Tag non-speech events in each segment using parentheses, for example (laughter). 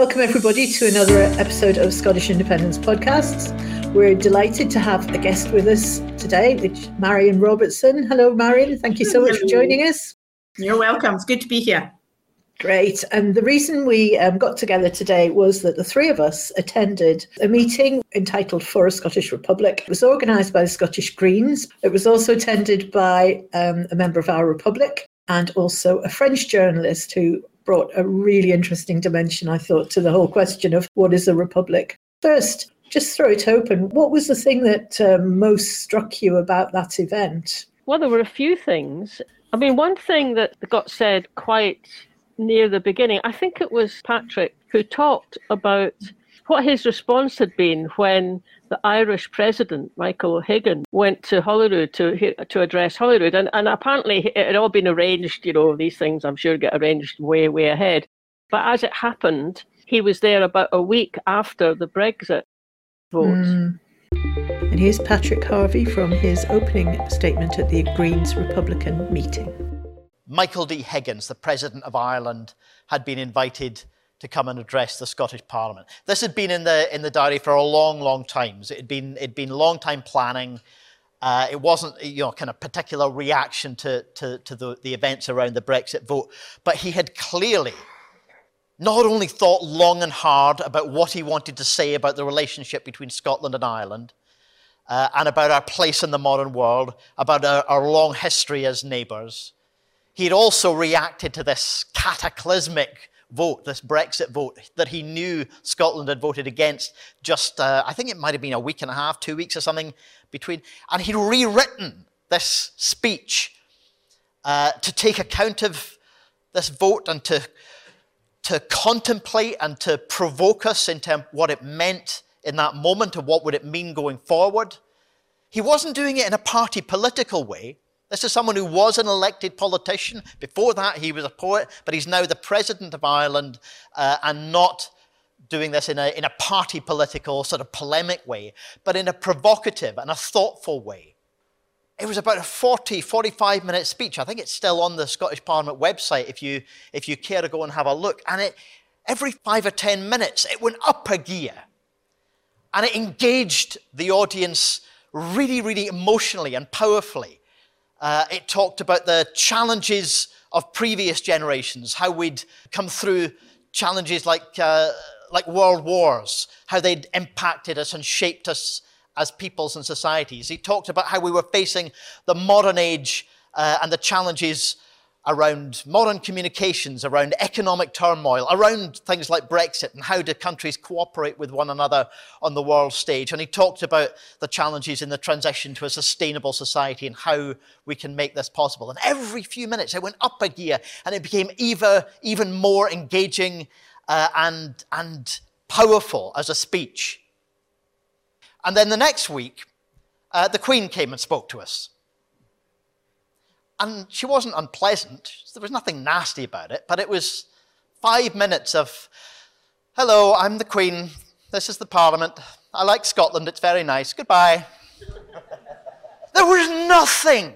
Welcome, everybody, to another episode of Scottish Independence Podcasts. We're delighted to have a guest with us today, which Marion Robertson. Hello, Marion. Thank you so much for joining us. You're welcome. It's good to be here. Great. And the reason we um, got together today was that the three of us attended a meeting entitled For a Scottish Republic. It was organised by the Scottish Greens. It was also attended by um, a member of our Republic and also a French journalist who brought a really interesting dimension, I thought, to the whole question of what is a republic. First, just throw it open. What was the thing that um, most struck you about that event? Well, there were a few things. I mean, one thing that got said quite near the beginning, I think it was Patrick who talked about what his response had been when the Irish president, Michael O'Hagan, went to Holyrood to, to address Holyrood. And, and apparently it had all been arranged, you know, these things I'm sure get arranged way, way ahead. But as it happened, he was there about a week after the Brexit vote. Mm. And here's Patrick Harvie from his opening statement at the Greens Republican meeting. Michael D. Higgins, the President of Ireland, had been invited to come and address the Scottish Parliament. This had been in the, in the diary for a long, long time. It had been, it'd been long time planning. Uh, it wasn't, you know, kind of particular reaction to, to, to the, the events around the Brexit vote. But he had clearly not only thought long and hard about what he wanted to say about the relationship between Scotland and Ireland, uh, and about our place in the modern world, about our, our long history as neighbours, he had also reacted to this cataclysmic vote, this Brexit vote that he knew Scotland had voted against just, uh, I think it might have been a week and a half, two weeks or something between. And he'd rewritten this speech uh, to take account of this vote and to, to contemplate and to provoke us into what it meant in that moment and what would it mean going forward. He wasn't doing it in a party political way. This is someone who was an elected politician. Before that, he was a poet, but he's now the president of Ireland uh, and not doing this in a, in a party political, sort of polemic way, but in a provocative and a thoughtful way. It was about a 40, 45 minute speech. I think it's still on the Scottish Parliament website if you, if you care to go and have a look. And it, every five or 10 minutes, it went up a gear. And it engaged the audience really, really emotionally and powerfully. Uh, it talked about the challenges of previous generations, how we'd come through challenges like, uh, like world wars, how they'd impacted us and shaped us as peoples and societies. He talked about how we were facing the modern age uh, and the challenges around modern communications, around economic turmoil, around things like Brexit and how do countries cooperate with one another on the world stage. And he talked about the challenges in the transition to a sustainable society and how we can make this possible. And every few minutes it went up a gear and it became even, even more engaging uh, and, and powerful as a speech. And then the next week, uh, the Queen came and spoke to us. And she wasn't unpleasant. There was nothing nasty about it, but it was five minutes of, hello, I'm the Queen. This is the Parliament. I like Scotland. It's very nice. Goodbye. (laughs) there was nothing.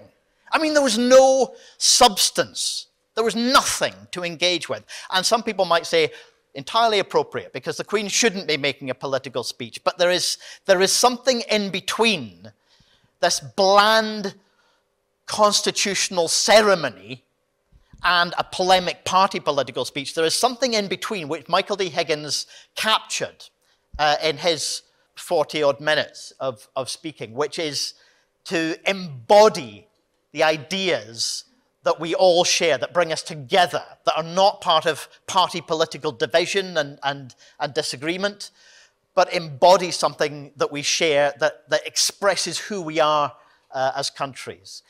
I mean, there was no substance. There was nothing to engage with. And some people might say, entirely appropriate because the Queen shouldn't be making a political speech. But there is, there is something in between this bland, constitutional ceremony and a polemic party political speech. There is something in between which Michael D. Higgins captured uh, in his 40 odd minutes of, of speaking, which is to embody the ideas that we all share, that bring us together, that are not part of party political division and, and, and disagreement, but embody something that we share that, that expresses who we are uh, as countries.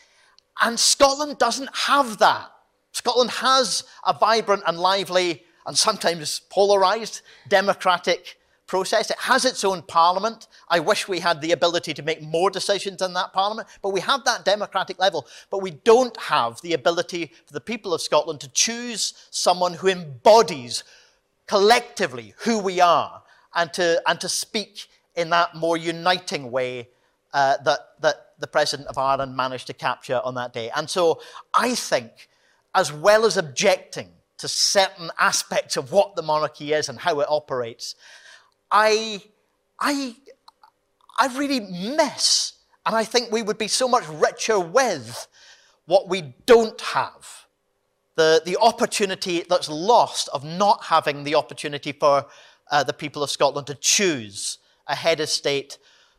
And Scotland doesn't have that. Scotland has a vibrant and lively and sometimes polarized democratic process. It has its own parliament. I wish we had the ability to make more decisions in that parliament, but we have that democratic level. But we don't have the ability for the people of Scotland to choose someone who embodies collectively who we are and to, and to speak in that more uniting way uh, that, that the President of Ireland managed to capture on that day. And so I think, as well as objecting to certain aspects of what the monarchy is and how it operates, I, I, I really miss, and I think we would be so much richer with what we don't have. The, the opportunity that's lost of not having the opportunity for uh, the people of Scotland to choose a head of state,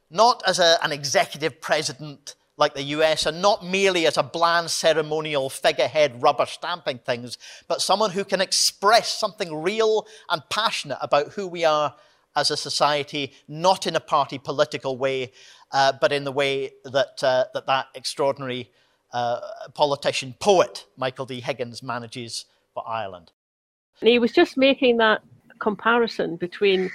not as a, an executive president like the US, and not merely as a bland ceremonial figurehead rubber stamping things, but someone who can express something real and passionate about who we are as a society, not in a party political way, uh, but in the way that uh, that, that extraordinary uh, politician poet Michael D. Higgins manages for Ireland. And he was just making that comparison between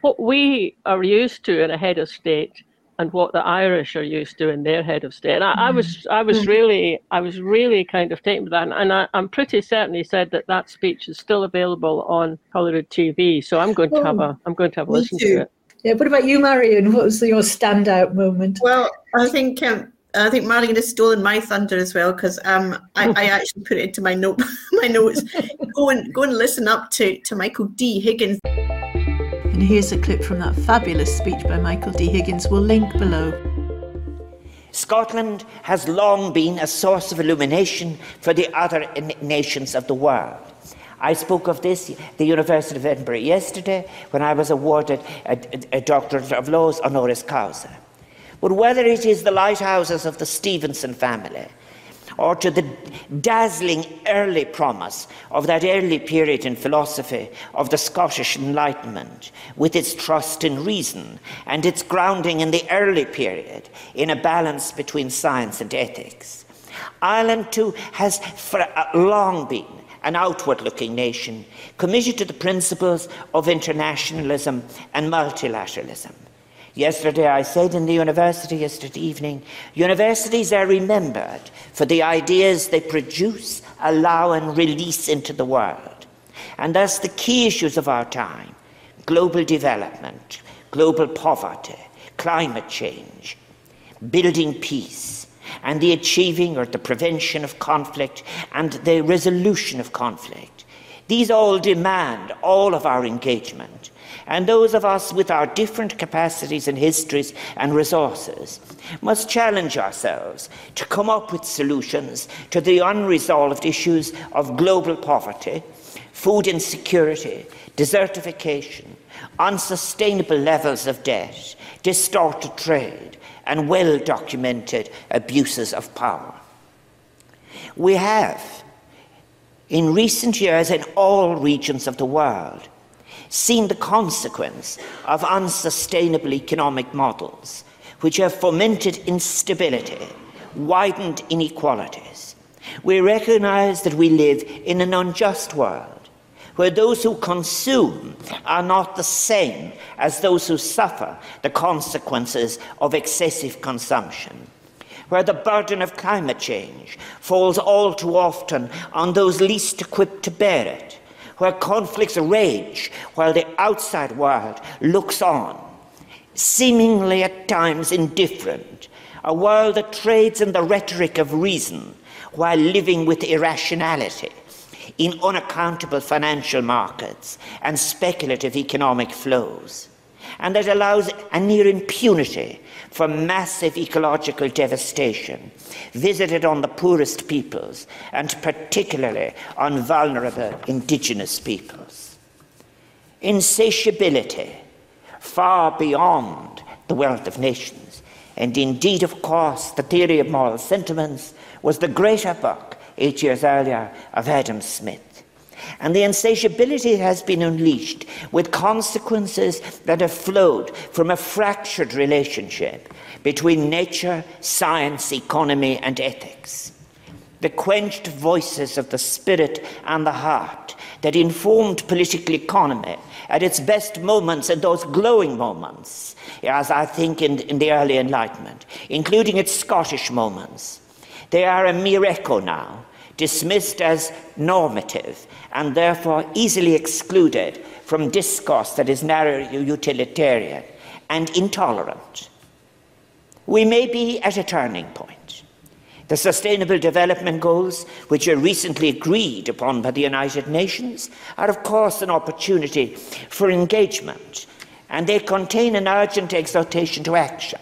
what we are used to in a head of state and what the Irish are used to in their head of state. And I, I was, mm-hmm. I was mm-hmm. really, I was really kind of taken with that, and I, am pretty certain he said that that speech is still available on Holyrood TV. So I'm going to have a, I'm going to have a listen too. to it. Yeah. What about you, Marion? What was your standout moment? Well, I think. Um, I think Marion has stolen my thunder as well because um, I, I, (laughs) actually put it into my note, (laughs) my notes. go and go and listen up to to Michael D. Higgins. And here's a clip from that fabulous speech by Michael D. Higgins. We'll link below. Scotland has long been a source of illumination for the other nations of the world. I spoke of this at the University of Edinburgh yesterday when I was awarded a, a, a Doctorate of Laws honoris causa. But whether it is the lighthouses of the Stevenson family, or to the dazzling early promise of that early period in philosophy of the Scottish Enlightenment, with its trust in reason and its grounding in the early period in a balance between science and ethics. Ireland, too, has for long been an outward looking nation committed to the principles of internationalism and multilateralism. Yesterday, I said in the university yesterday evening, universities are remembered for the ideas they produce, allow, and release into the world. And thus, the key issues of our time global development, global poverty, climate change, building peace, and the achieving or the prevention of conflict and the resolution of conflict. These all demand all of our engagement and those of us with our different capacities and histories and resources must challenge ourselves to come up with solutions to the unresolved issues of global poverty, food insecurity, desertification, unsustainable levels of debt, distorted trade, and well documented abuses of power. We have, in recent years, in all regions of the world, seen the consequence of unsustainable economic models, which have fomented instability, widened inequalities. We recognize that we live in an unjust world, where those who consume are not the same as those who suffer the consequences of excessive consumption where the burden of climate change falls all too often on those least equipped to bear it, where conflicts rage while the outside world looks on, seemingly at times indifferent, a world that trades in the rhetoric of reason while living with irrationality in unaccountable financial markets and speculative economic flows, and that allows a near impunity for massive ecological devastation visited on the poorest peoples and particularly on vulnerable indigenous peoples. Insatiability far beyond the wealth of nations, and indeed, of course, the theory of moral sentiments was the greater book eight years earlier of Adam Smith. And the insatiability has been unleashed with consequences that have flowed from a fractured relationship between nature, science, economy, and ethics. The quenched voices of the spirit and the heart that informed political economy at its best moments and those glowing moments, as I think in, in the early Enlightenment, including its Scottish moments. They are a mere echo now, dismissed as normative and therefore easily excluded from discourse that is narrowly utilitarian and intolerant. We may be at a turning point. The Sustainable Development Goals, which were recently agreed upon by the United Nations, are of course an opportunity for engagement, and they contain an urgent exhortation to action.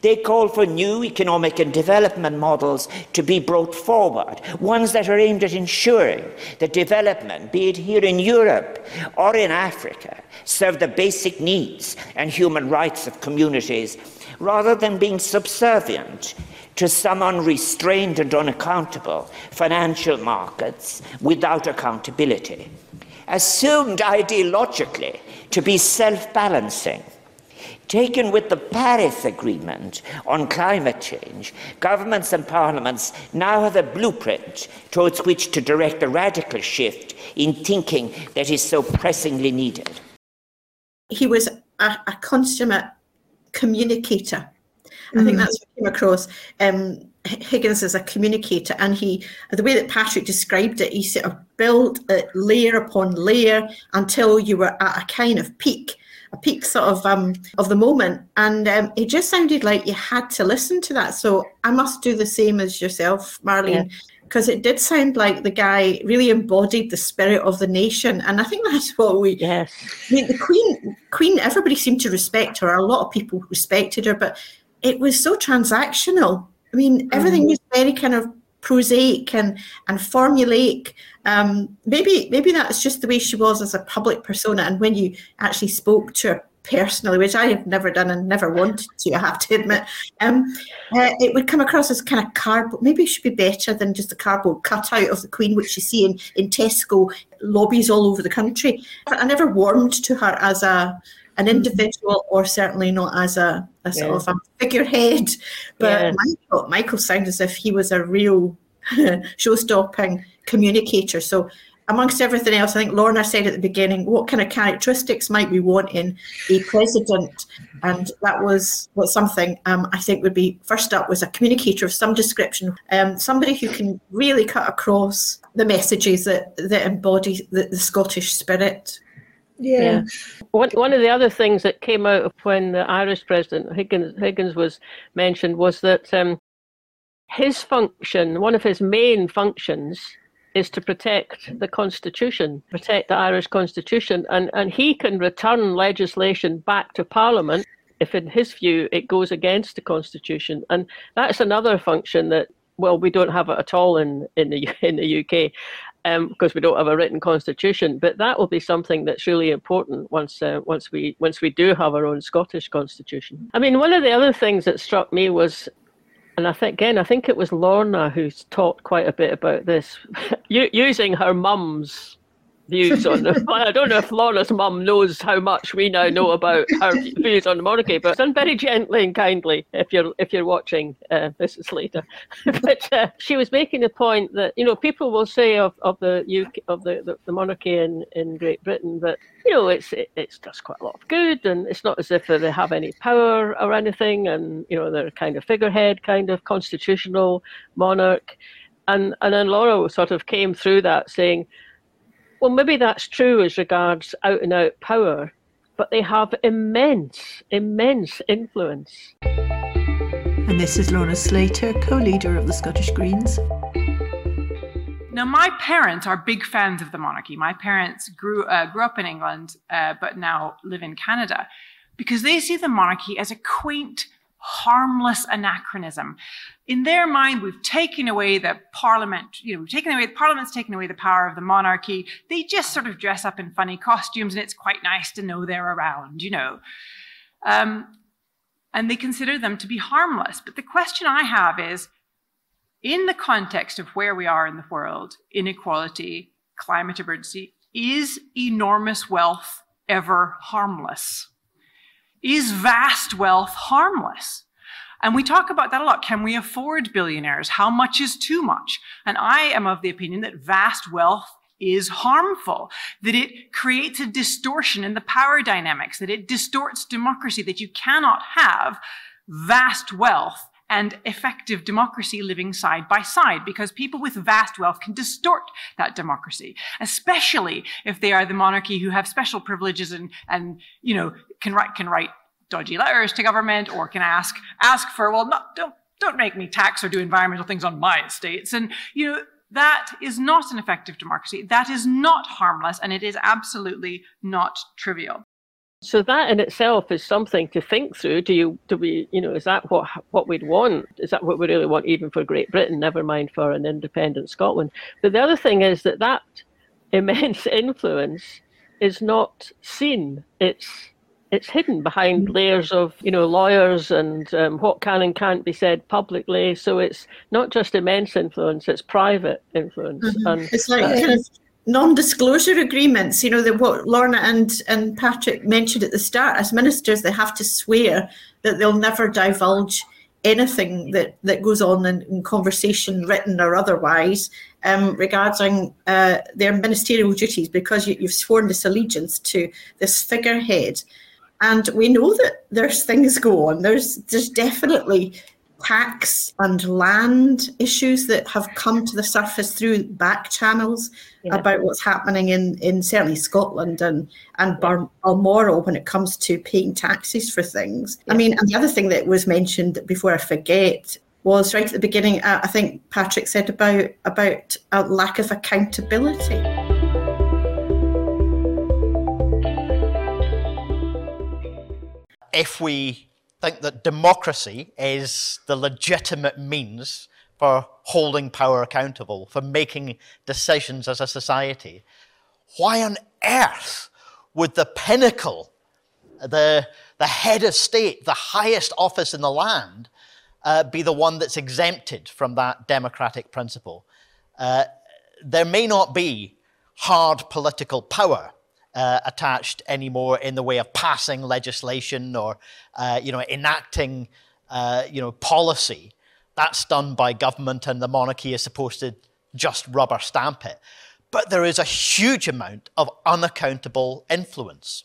They call for new economic and development models to be brought forward, ones that are aimed at ensuring that development, be it here in Europe or in Africa, serve the basic needs and human rights of communities rather than being subservient to some unrestrained and unaccountable financial markets without accountability, assumed ideologically to be self balancing. Taken with the Paris Agreement on climate change, governments and parliaments now have a blueprint towards which to direct the radical shift in thinking that is so pressingly needed. He was a, a consummate communicator I think mm. that's what came across. Um, Higgins as a communicator, and he, the way that Patrick described it, he sort of built it layer upon layer until you were at a kind of peak, a peak sort of um, of the moment, and um, it just sounded like you had to listen to that. So I must do the same as yourself, Marlene. Yeah because it did sound like the guy really embodied the spirit of the nation, and I think (laughs) that's what we. Yes. I mean, the Queen. Queen. Everybody seemed to respect her. A lot of people respected her, but it was so transactional. I mean, everything mm-hmm. was very kind of prosaic and and formulaic. Um, maybe maybe that's just the way she was as a public persona. And when you actually spoke to her personally, which I have never done and never wanted to, I have to admit, um, uh, it would come across as kind of cardboard. Maybe it should be better than just a cardboard cutout of the Queen, which you see in, in Tesco lobbies all over the country. I never warmed to her as a an individual or certainly not as a, a sort yeah. of a figurehead. But yeah. Michael, Michael sounds as if he was a real (laughs) show-stopping communicator. So amongst everything else, I think Lorna said at the beginning, what kind of characteristics might we want in a president? And that was what something um, I think would be first up was a communicator of some description, um, somebody who can really cut across the messages that, that embody the, the Scottish spirit. Yeah. yeah. One, one of the other things that came out of when the Irish president Higgins, Higgins was mentioned was that um, his function, one of his main functions, is to protect the constitution, protect the Irish constitution, and, and he can return legislation back to Parliament if, in his view, it goes against the constitution. And that's another function that well, we don't have it at all in in the in the UK um, because we don't have a written constitution. But that will be something that's really important once uh, once we once we do have our own Scottish constitution. I mean, one of the other things that struck me was. And I think again, I think it was Lorna who's taught quite a bit about this, (laughs) using her mum's views on the. I don't know if Lorna's mum knows how much we now know about her views on the monarchy, but done very gently and kindly if you're if you're watching uh, this is later. (laughs) but uh, she was making the point that you know people will say of, of the UK of the, the, the monarchy in, in Great Britain that you know it's it, it's does quite a lot of good and it's not as if they have any power or anything and you know they're kind of figurehead kind of constitutional monarch and and then Laura sort of came through that saying well, maybe that's true as regards out and out power, but they have immense, immense influence. And this is Lorna Slater, co leader of the Scottish Greens. Now, my parents are big fans of the monarchy. My parents grew, uh, grew up in England, uh, but now live in Canada because they see the monarchy as a quaint, harmless anachronism. In their mind, we've taken away the parliament, you know, we've taken away, the parliament's taken away the power of the monarchy. They just sort of dress up in funny costumes and it's quite nice to know they're around, you know. Um, and they consider them to be harmless. But the question I have is, in the context of where we are in the world, inequality, climate emergency, is enormous wealth ever harmless? Is vast wealth harmless? And we talk about that a lot. Can we afford billionaires? How much is too much? And I am of the opinion that vast wealth is harmful, that it creates a distortion in the power dynamics, that it distorts democracy, that you cannot have vast wealth and effective democracy living side by side because people with vast wealth can distort that democracy, especially if they are the monarchy who have special privileges and, and you know, can write, can write dodgy letters to government or can ask, ask for, well, not, don't, don't make me tax or do environmental things on my estates. And, you know, that is not an effective democracy. That is not harmless, and it is absolutely not trivial. So that in itself is something to think through. Do you do we you know is that what what we'd want? Is that what we really want even for Great Britain? Never mind for an independent Scotland. But the other thing is that that (laughs) immense influence is not seen. It's it's hidden behind mm. layers of you know lawyers and um, what can and can't be said publicly. So it's not just immense influence; it's private influence. Mm-hmm. And it's like uh, kind of non-disclosure agreements you know that what lorna and and patrick mentioned at the start as ministers they have to swear that they'll never divulge anything that that goes on in, in conversation written or otherwise um, regarding uh, their ministerial duties because you, you've sworn this allegiance to this figurehead. And we know that there's things go on. There's there's definitely tax and land issues that have come to the surface through back channels yeah. about what's happening in, in certainly Scotland and, and Bar- Balmoral when it comes to paying taxes for things. Yeah. I mean, and the other thing that was mentioned before I forget was right at the beginning, uh, I think Patrick said about, about a lack of accountability. If we think that democracy is the legitimate means for holding power accountable, for making decisions as a society, why on earth would the pinnacle, the, the head of state, the highest office in the land, uh, be the one that's exempted from that democratic principle? Uh, there may not be hard political power uh, attached anymore in the way of passing legislation or uh, you know enacting uh, you know policy. That's done by government, and the monarchy is supposed to just rubber stamp it. But there is a huge amount of unaccountable influence.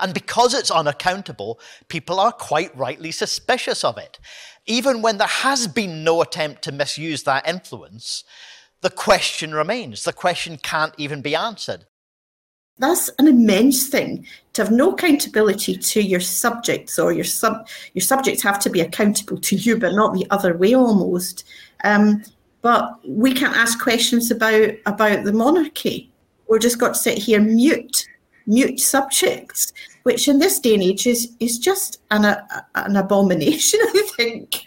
And because it's unaccountable, people are quite rightly suspicious of it. Even when there has been no attempt to misuse that influence, the question remains. The question can't even be answered that's an immense thing. To have no accountability to your subjects or your sub your subjects have to be accountable to you but not the other way almost. Um, but we can't ask questions about about the monarchy. We're just got to sit here mute mute subjects which in this day and age is is just an, a, an abomination (laughs) i think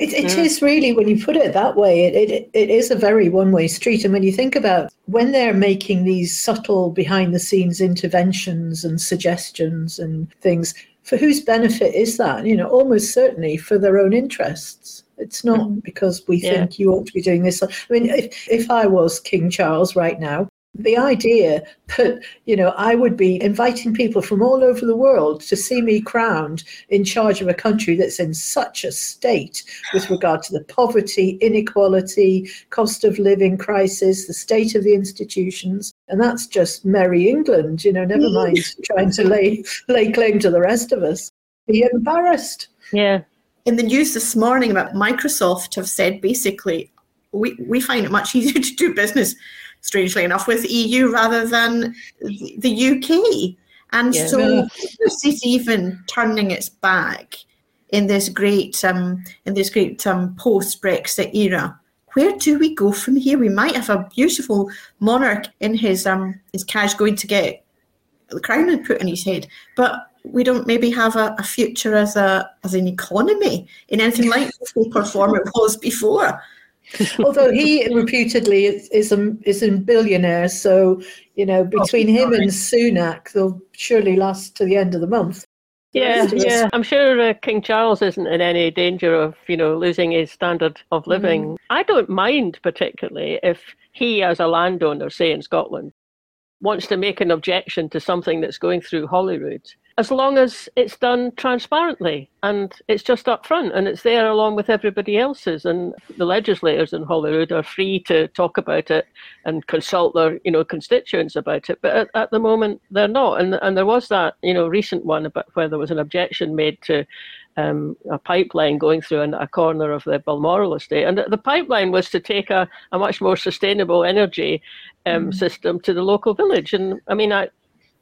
it, it mm. is really, when you put it that way, it, it, it is a very one way street. And when you think about when they're making these subtle behind the scenes interventions and suggestions and things, for whose benefit is that? You know, almost certainly for their own interests. It's not mm. because we yeah. think you ought to be doing this. I mean, if, if I was King Charles right now, the idea that you know i would be inviting people from all over the world to see me crowned in charge of a country that's in such a state with regard to the poverty inequality cost of living crisis the state of the institutions. And that's just merry england you know never (laughs) mind trying to lay lay claim to the rest of us. Be embarrassed. Yeah. In the news this morning about microsoft have said basically we, we find it much (laughs) easier to do business strangely enough, with EU rather than the UK. And yeah. so this is even turning its back in this great um, in this great um, post Brexit era. Where do we go from here? We might have a beautiful monarch in his um, his cash going to get the crown and put on his head, but we don't maybe have a, a future as a as an economy in anything like (laughs) the form it was before. (laughs) Although he reputedly is, is a is a billionaire, so you know between oh, him and Sunak, they'll surely last to the end of the month. Yeah, yeah. I'm sure uh, King Charles isn't in any danger of you know losing his standard of living. Mm. I don't mind particularly if he, as a landowner, say in Scotland, wants to make an objection to something that's going through Holyrood as long as it's done transparently and it's just up front and it's there along with everybody else's and the legislators in Holyrood are free to talk about it and consult their you know constituents about it but at, at the moment they're not and and there was that you know recent one about where there was an objection made to um, a pipeline going through a corner of the Balmoral estate. And the pipeline was to take a, a much more sustainable energy um, mm. system to the local village. And I mean, I,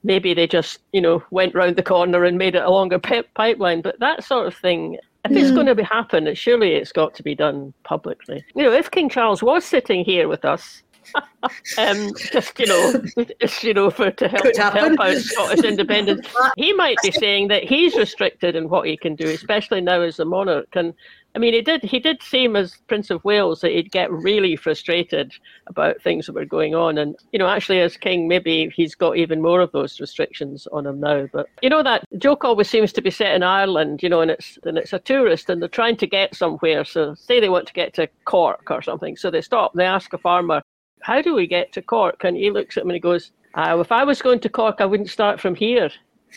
maybe they just you know went round the corner and made it a longer pipeline but that sort of thing If it's going to be happen, it, surely it's got to be done publicly. You know, if King Charles was sitting here with us, (laughs) um, just you know, (laughs) just you know, for to help, help out Scottish independence, he might be saying that he's restricted in what he can do, especially now as the monarch. And I mean, he did he did seem as Prince of Wales that he'd get really frustrated about things that were going on, and you know, actually as king, maybe he's got even more of those restrictions on him now. But you know that joke always seems to be set in Ireland, you know, and it's and it's a tourist, and they're trying to get somewhere. So say they want to get to Cork or something, so they stop, they ask a farmer, how do we get to Cork? And he looks at me and he goes, uh, if I was going to Cork, I wouldn't start from here. (laughs)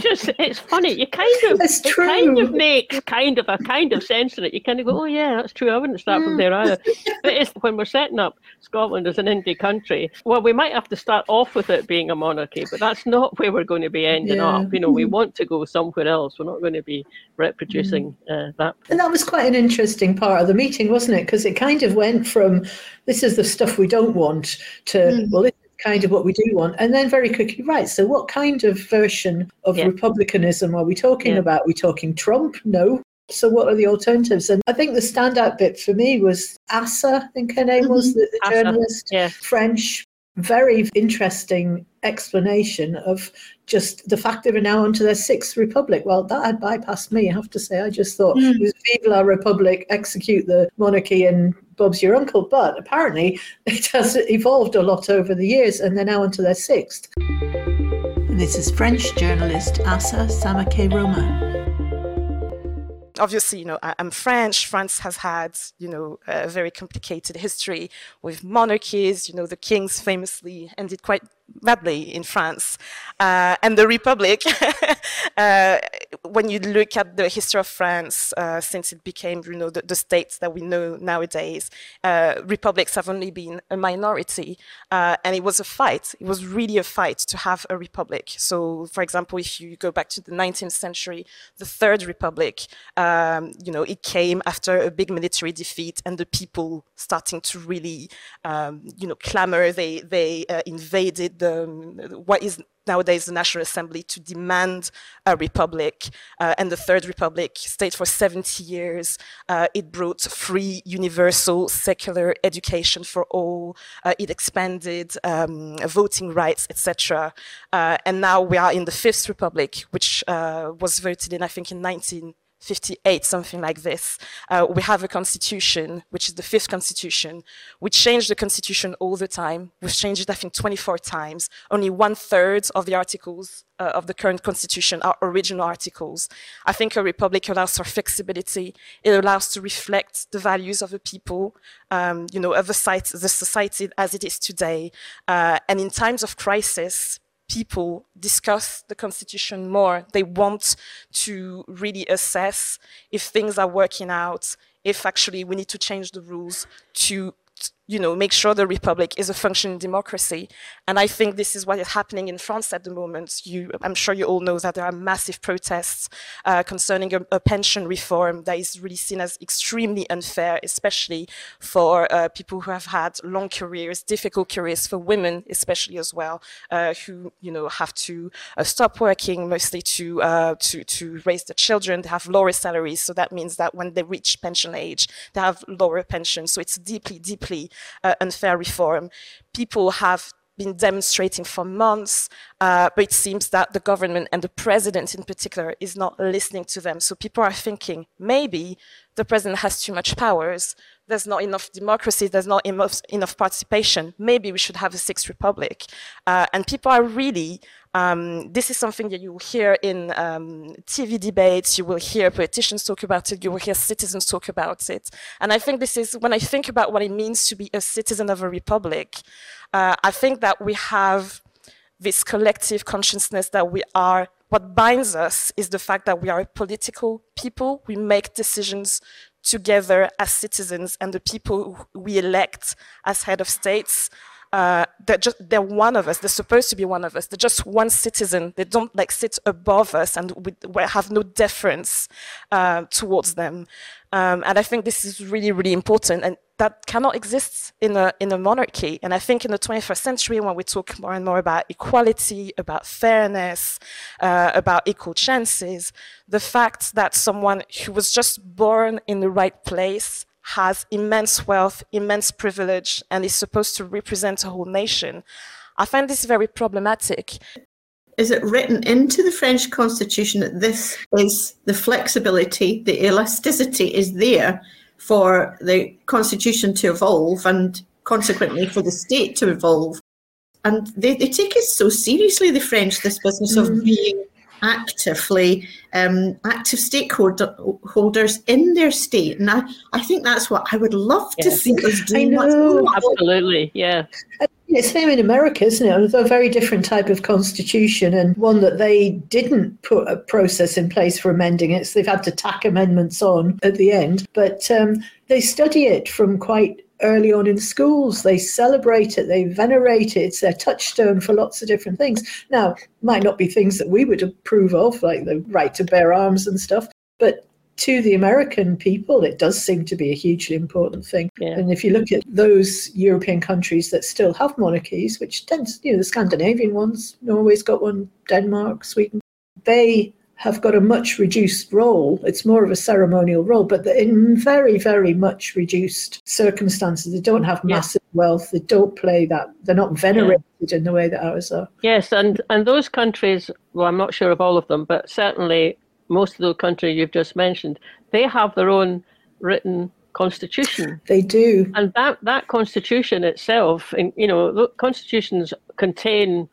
just it's funny. You kind of That's it true. kind of makes kind of a kind of sense in it. You kind of go, oh yeah, that's true. I wouldn't start from mm. there either. But it's when we're setting up Scotland as an indie country. Well, we might have to start off with it being a monarchy, but that's not where we're going to be ending Yeah. up. You know, we mm. want to go somewhere else. We're not going to be reproducing mm. uh, that. And that was quite an interesting part of the meeting, wasn't it? Because it kind of went from this is the stuff we don't want to, well, this is kind of what we do want. And then very quickly, right, so what kind of version of Yeah. republicanism are we talking Yeah. about? we talking Trump? No. So what are the alternatives? And I think the standout bit for me was Assa, I think her name was, mm-hmm. the, the journalist, yeah. French, very interesting explanation of just the fact they were now onto their sixth republic. Well, that had bypassed me, I have to say. I just thought hmm. it was Vive la Republic, execute the monarchy, and Bob's your uncle. But apparently, it has evolved a lot over the years, and they're now onto their sixth. This is French journalist Assa Samake Roman. obviously, you know, I'm French. France has had, you know, a very complicated history with monarchies. You know, the kings famously ended quite badly in France. Uh, and the Republic, (laughs) uh, when you look at the history of France uh, since it became, you know, the, the states that we know nowadays, uh, republics have only been a minority. Uh, and it was a fight. It was really a fight to have a republic. So, for example, if you go back to the 19th century, the Third Republic, um, you know, it came after a big military defeat and the people starting to really, um, you know, clamor. They they uh, invaded the what is nowadays the National Assembly to demand a republic. Uh, and the Third Republic stayed for 70 years. Uh, it brought free, universal, secular education for all. Uh, it expanded um, voting rights, etc. Uh, and now we are in the Fifth Republic, which uh, was voted in, I think, in 19. 58, something like this. Uh, we have a constitution, which is the fifth constitution. We change the constitution all the time. We've changed it, I think, 24 times. Only one third of the articles uh, of the current constitution are original articles. I think a republic allows for flexibility. It allows to reflect the values of the people, um, you know, of the, the society as it is today. Uh, and in times of crisis, people discuss the constitution more. They want to really assess if things are working out, if actually we need to change the rules to you know, make sure the republic is a functioning democracy. And I think this is what is happening in France at the moment. You, I'm sure you all know that there are massive protests uh, concerning a, a, pension reform that is really seen as extremely unfair, especially for uh, people who have had long careers, difficult careers, for women especially as well, uh, who you know have to uh, stop working mostly to uh, to to raise the children. They have lower salaries, so that means that when they reach pension age, they have lower pensions. So it's deeply, deeply uh, unfair reform. People have been demonstrating for months, uh, but it seems that the government and the president in particular is not listening to them. So people are thinking maybe the president has too much powers. There's not enough democracy. There's not enough, enough participation. Maybe we should have a sixth republic. Uh, and people are really, um, this is something that you will hear in um, TV debates. You will hear politicians talk about it. You will hear citizens talk about it. And I think this is, when I think about what it means to be a citizen of a republic, uh, I think that we have this collective consciousness that we are, what binds us is the fact that we are a political people. We make decisions together as citizens, and the people we elect as head of states uh, they're just they're one of us. They're supposed to be one of us. They're just one citizen. They don't like sit above us, and we, we have no deference uh, towards them. Um, and I think this is really, really important, and that cannot exist in a in a monarchy. And I think in the 21st century, when we talk more and more about equality, about fairness, uh, about equal chances, the fact that someone who was just born in the right place has immense wealth, immense privilege, and is supposed to represent a whole nation. I find this very problematic. Is it written into the French constitution that this is the flexibility, the elasticity is there for the constitution to evolve and consequently for the state to evolve? And they, they take it so seriously, the French, this business mm. of being actively um, active stakeholders in their state. And I, I think that's what I would love yes. to see us do. Absolutely, yeah. It's the same in America, isn't it? It's a very different type of constitution and one that they didn't put a process in place for amending it. So they've had to tack amendments on at the end. But um, they study it from quite early on in schools. They celebrate it, they venerate it. It's their touchstone for lots of different things. Now, might not be things that we would approve of, like the right to bear arms and stuff, but to the American people, it does seem to be a hugely important thing. Yeah. And if you look at those European countries that still have monarchies, which tends, you know, the Scandinavian ones, Norway's got one, Denmark, Sweden, they have got a much reduced role. It's more of a ceremonial role, but in very, very much reduced circumstances. They don't have massive yeah. wealth. They don't play that. They're not venerated yeah. in the way that ours are. Yes, and and those countries. Well, I'm not sure of all of them, but certainly most of the countries you've just mentioned, they have their own written constitution. They do, and that that constitution itself, and you know, constitutions contain,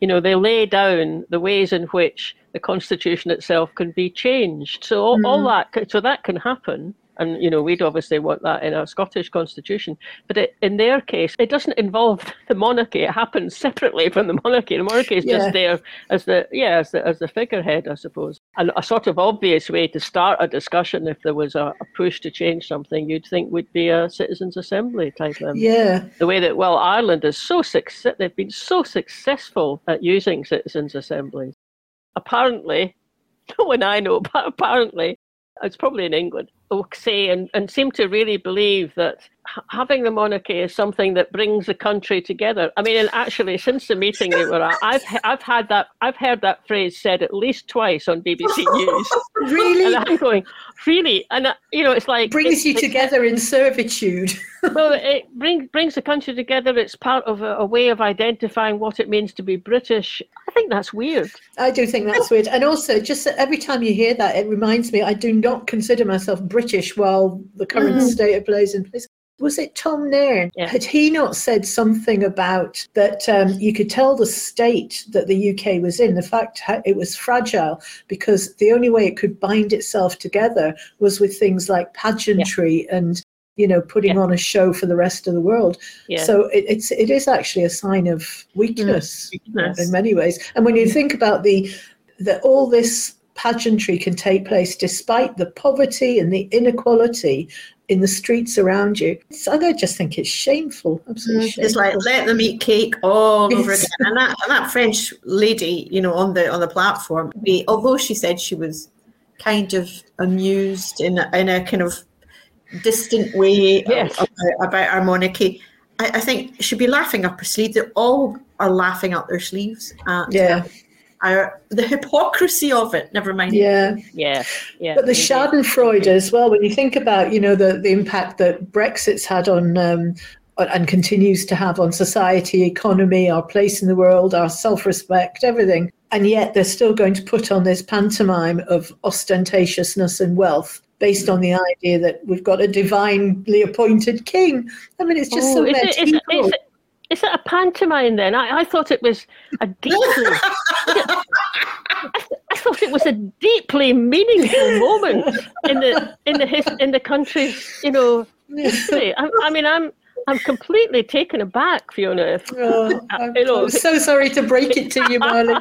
you know, they lay down the ways in which the constitution itself can be changed. So all, mm. all that so that can happen. And you know, we'd obviously want that in our Scottish constitution, but it, in their case, it doesn't involve (laughs) the monarchy. It happens separately from the monarchy. The monarchy is yeah. just there as the yeah as the as the figurehead, I suppose. And a sort of obvious way to start a discussion, if there was a, a push to change something, you'd think would be a citizens' assembly type. Um, yeah. The way that well, Ireland is so success. They've been so successful at using citizens' assemblies apparently, (laughs) no one I know, but apparently, it's probably in England, say and, and seem to really believe that having the monarchy is something that brings the country together. I mean, and actually, since the meeting they were at, I've I've had that I've heard that phrase said at least twice on BBC (laughs) News. really? And I'm going, really? And uh, you know, it's like brings it, you it, together in servitude. (laughs) well, it brings brings the country together. It's part of a, a way of identifying what it means to be British. I think that's weird. I do think that's weird, and also just every time you hear that, it reminds me I do not consider myself British while the current mm. state of play is in place was it Tom Nairn? Yeah. Had he not said something about that um, you could tell the state that the UK was in, the fact it was fragile, because the only way it could bind itself together was with things like pageantry yeah. and you know putting yeah. on a show for the rest of the world yeah. so it, it's it is actually a sign of weakness, mm, weakness, in many ways and when you think about the that all this pageantry can take place despite the poverty and the inequality in the streets around you. So I just think it's shameful. Absolutely. Mm, it's like let them eat cake all over again. And that and that French lady, you know, on the on the platform, although she said she was kind of amused in a, in a kind of distant way yes. about, about, our monarchy. I, I, think she'd be laughing up her sleeve. They all are laughing up their sleeves. At, yeah. Our, the hypocrisy of it. Never mind. Yeah, yeah, yeah. But the Schadenfreude as well. When you think about, you know, the the impact that Brexit's had on. Um, and continues to have on society, economy, our place in the world, our self respect, everything. And yet they're still going to put on this pantomime of ostentatiousness and wealth based on the idea that we've got a divinely appointed king. I mean, it's just oh, so is it, is, it, is it a pantomime then? I, I thought it was a deeply. (laughs) I, I thought it was a deeply meaningful moment in the in the his, in the country's you know history. I, I mean, I'm I'm completely taken aback, Fiona. Oh, I'm, you know, I'm, so sorry to break it to you, Marley. (laughs)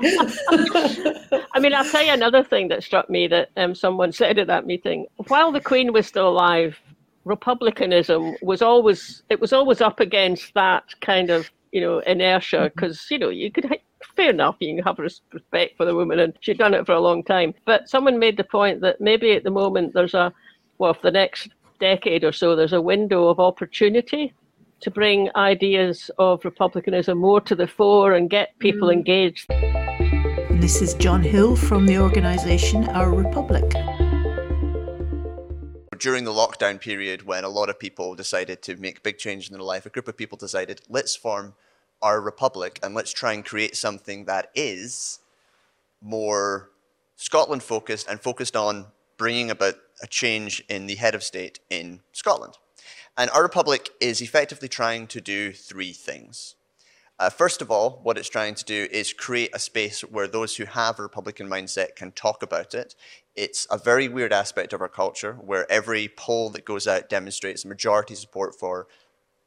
I mean, I'll tell you another thing that struck me that um, someone said at that meeting. While the Queen was still alive, republicanism was always it was always up against that kind of you know, inertia because, mm-hmm. you know, you could, fair enough, you can have respect for the woman and she'd done it for a long time. But someone made the point that maybe at the moment there's a, well, for the next decade or so, there's a window of opportunity to bring ideas of republicanism more to the fore and get people mm. engaged. This is John Hill from the organisation Our Republic. During the lockdown period, when a lot of people decided to make big changes in their life, a group of people decided, let's form our republic and let's try and create something that is more Scotland focused and focused on bringing about a change in the head of state in Scotland. And our republic is effectively trying to do three things. Uh, first of all, what it's trying to do is create a space where those who have a Republican mindset can talk about it. It's a very weird aspect of our culture where every poll that goes out demonstrates majority support for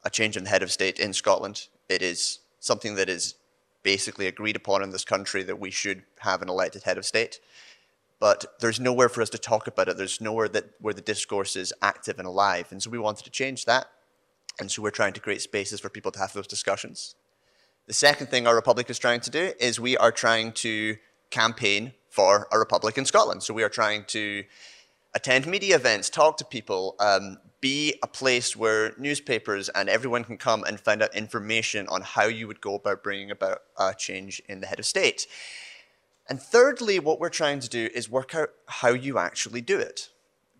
a change in the head of state in Scotland. It is something that is basically agreed upon in this country that we should have an elected head of state. But there's nowhere for us to talk about it. There's nowhere that where the discourse is active and alive. And so we wanted to change that. And so we're trying to create spaces for people to have those discussions. The second thing our republic is trying to do is we are trying to campaign for a republic in Scotland. So we are trying to attend media events, talk to people, um, be a place where newspapers and everyone can come and find out information on how you would go about bringing about a change in the head of state. And thirdly, what we're trying to do is work out how you actually do it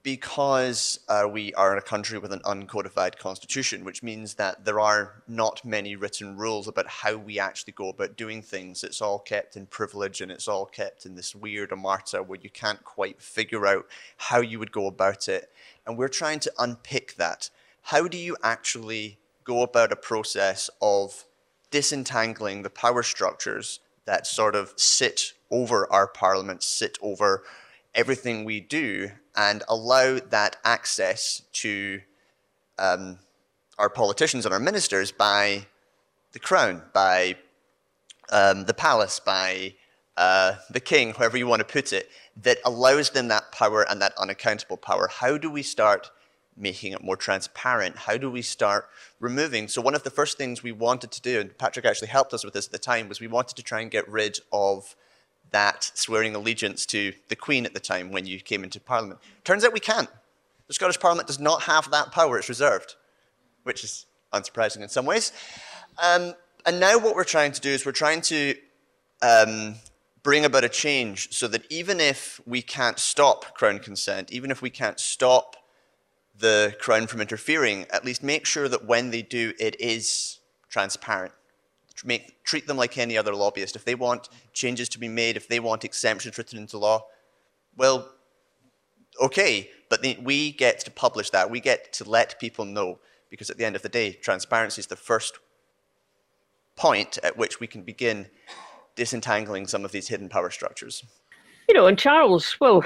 because uh, we are in a country with an uncodified constitution, which means that there are not many written rules about how we actually go about doing things. It's all kept in privilege and it's all kept in this weird omerta where you can't quite figure out how you would go about it. And we're trying to unpick that. How do you actually go about a process of disentangling the power structures that sort of sit over our parliament, sit over everything we do and allow that access to um, our politicians and our ministers by the crown, by um, the palace, by uh, the king, however you want to put it, that allows them that power and that unaccountable power. How do we start making it more transparent? How do we start removing? So, one of the first things we wanted to do, and Patrick actually helped us with this at the time, was we wanted to try and get rid of that swearing allegiance to the Queen at the time when you came into Parliament. Turns out we can't. The Scottish Parliament does not have that power, it's reserved, which is unsurprising in some ways. Um, and now what we're trying to do is we're trying to um, bring about a change so that even if we can't stop Crown consent, even if we can't stop the Crown from interfering, at least make sure that when they do, it is transparent make, treat them like any other lobbyist. If they want changes to be made, if they want exemptions written into law, well, okay, but we get to publish that. We get to let people know because at the end of the day, transparency is the first point at which we can begin disentangling some of these hidden power structures. You know, and Charles, well,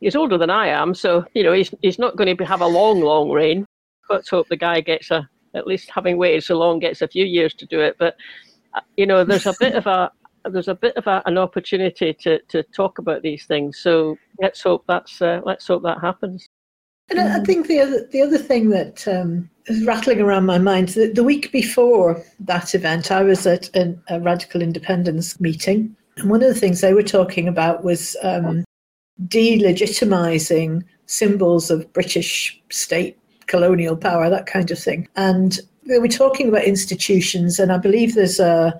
he's older than I am, so, you know, he's, he's not going to have a long, long reign. Let's hope the guy gets a, at least having waited so long, gets a few years to do it. But you know, there's a bit of a (laughs) there's a bit of a, an opportunity to, to talk about these things. So let's hope that's uh, let's hope that happens. And I think the other the other thing that um, is rattling around my mind the, the week before that event, I was at an, a radical independence meeting, and one of the things they were talking about was um, delegitimizing symbols of British state colonial power, that kind of thing. And we're talking about institutions, and I believe there's a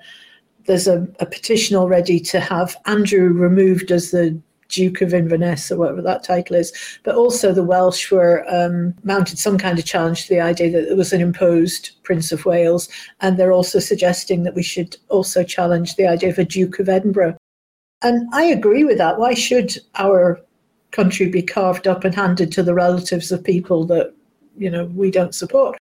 there's a, a, petition already to have Andrew removed as the Duke of Inverness or whatever that title is. But also the Welsh were um, mounted some kind of challenge to the idea that it was an imposed Prince of Wales, and they're also suggesting that we should also challenge the idea of a Duke of Edinburgh. And I agree with that. Why should our country be carved up and handed to the relatives of people that you know we don't support?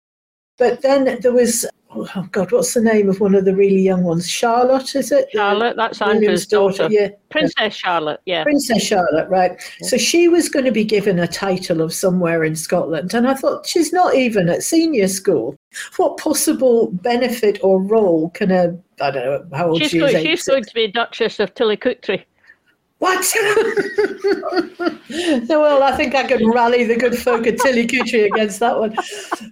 But then there was, oh God, what's the name of one of the really young ones? Charlotte, is it? Charlotte, that's Andrew's daughter. daughter. Yeah. Princess Charlotte, yeah. Princess Charlotte, right. Yeah. So she was going to be given a title of somewhere in Scotland. And I thought, she's not even at senior school. What possible benefit or role can a, I don't know how old she's she going, is. She's going to be Duchess of Tillicoultry. What? (laughs) no, well, I think I could rally the good folk of Tillicoultry against that one.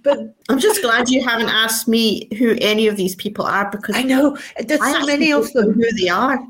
But I'm just glad you haven't asked me who any of these people are because I know there's I so many of them. who they are.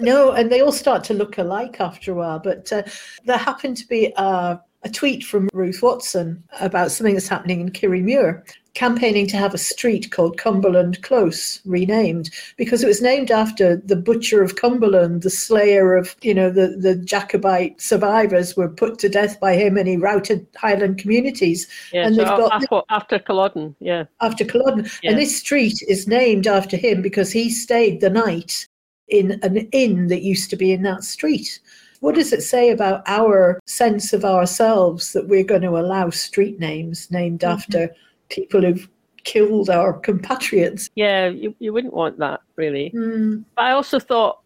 No, and they all start to look alike after a while. But uh, there happened to be a, a tweet from Ruth Watson about something that's happening in Kirriemuir, campaigning to have a street called Cumberland Close renamed because it was named after the butcher of Cumberland, the slayer of, you know, the, the Jacobite survivors were put to death by him and he routed Highland communities. Yeah, and so they've got after, after Culloden, yeah. after Culloden. Yeah. And this street is named after him because he stayed the night in an inn that used to be in that street. What does it say about our sense of ourselves that we're going to allow street names named Mm-hmm. after people who've killed our compatriots? Yeah, you, you wouldn't want that, really. Mm, But I also thought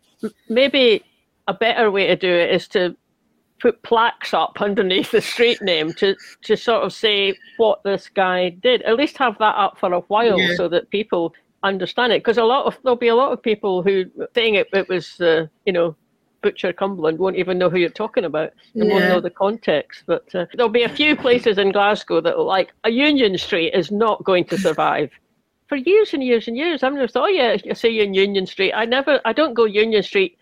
maybe a better way to do it is to put plaques up underneath the street name to, to sort of say what this guy did. At least have that up for a while Yeah. so that people understand it. Because a lot of there'll be a lot of people who saying it, it was uh, you know Butcher Cumberland won't even know who you're talking about. They won't know the context. But uh, there'll be a few places in Glasgow that like a Union Street is not going to survive. (laughs) For years and years and years, I've never thought, oh yeah, I see you in Union Street. I never, I don't go Union Street,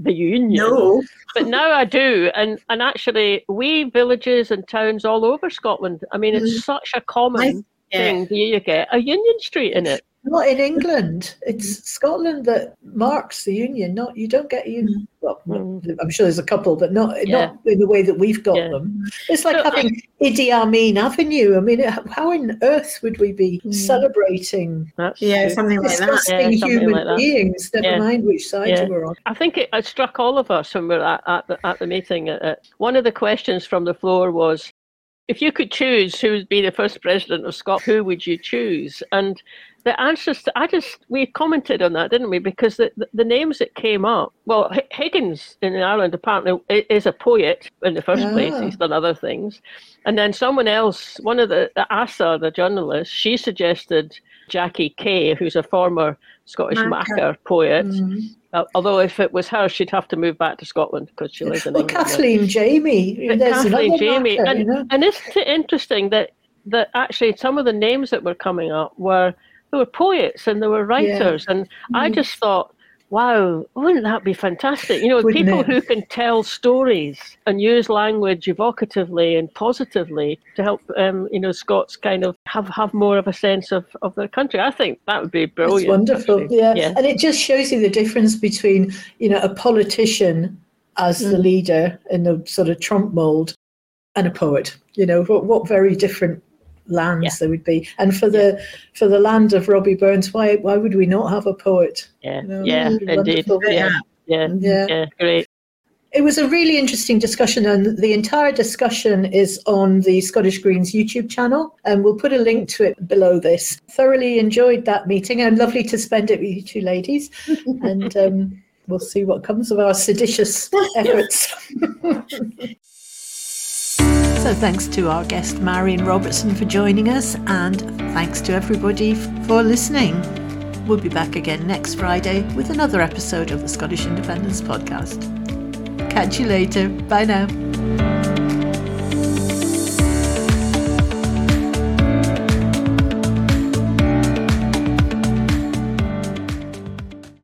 the Union. No. But now I do, and and actually, we villages and towns all over Scotland. I mean, it's such a common Yeah. thing. that You get a Union Street in it. Not in England. It's Scotland that marks the union. Not you don't get union. Well, Mm. I'm sure there's a couple, but not Yeah. not in the way that we've got Yeah. them. It's like So, having Idi Amin Avenue. I mean, how on earth would we be celebrating Yeah, something like that. disgusting Yeah, something human like that. beings? Never Yeah. mind which side Yeah. you were on. I think it, it struck all of us when we were at, at, the, at the meeting. Uh, uh, one of the questions from the floor was, if you could choose who would be the first president of Scotland, who would you choose? And the answers, to, I just, we commented on that, didn't we? Because the, the, the names that came up, well, H- Higgins in Ireland apparently is a poet in the first place. Ah. He's done other things. And then someone else, one of the, the Assa, the journalist, she suggested Jackie Kay, who's a former Scottish makar poet. Mm. Uh, although if it was her, she'd have to move back to Scotland because she lives in Well, England. Kathleen Jamie. Kathleen Jamie, makar, and, you know? and isn't it interesting that that actually some of the names that were coming up were they were poets and they were writers, and I Mm. just thought, wow, wouldn't that be fantastic? You know, (laughs) Wouldn't people it? who can tell stories and use language evocatively and positively to help, um, you know, Scots kind of have, have more of a sense of, of their country. I think that would be brilliant. It's wonderful, yeah. yeah. And it just shows you the difference between, you know, a politician as Mm. the leader in the sort of Trump mold and a poet. You know, what, what very different lands Yeah. there would be. And for the for the land of Robbie Burns, why why would we not have a poet? Yeah, No, yeah, it'd indeed. Yeah, yeah, Yeah. yeah, great. It was a really interesting discussion, and the entire discussion is on the Scottish Greens YouTube channel, and we'll put a link to it below this. Thoroughly enjoyed that meeting, and lovely to spend it with you two ladies. and um, we'll see what comes of our seditious (laughs) efforts. (laughs) So, thanks to our guest Marion Robertson for joining us, and thanks to everybody for listening. We'll be back again next Friday with another episode of the Scottish Independence Podcast. Catch you later. Bye now.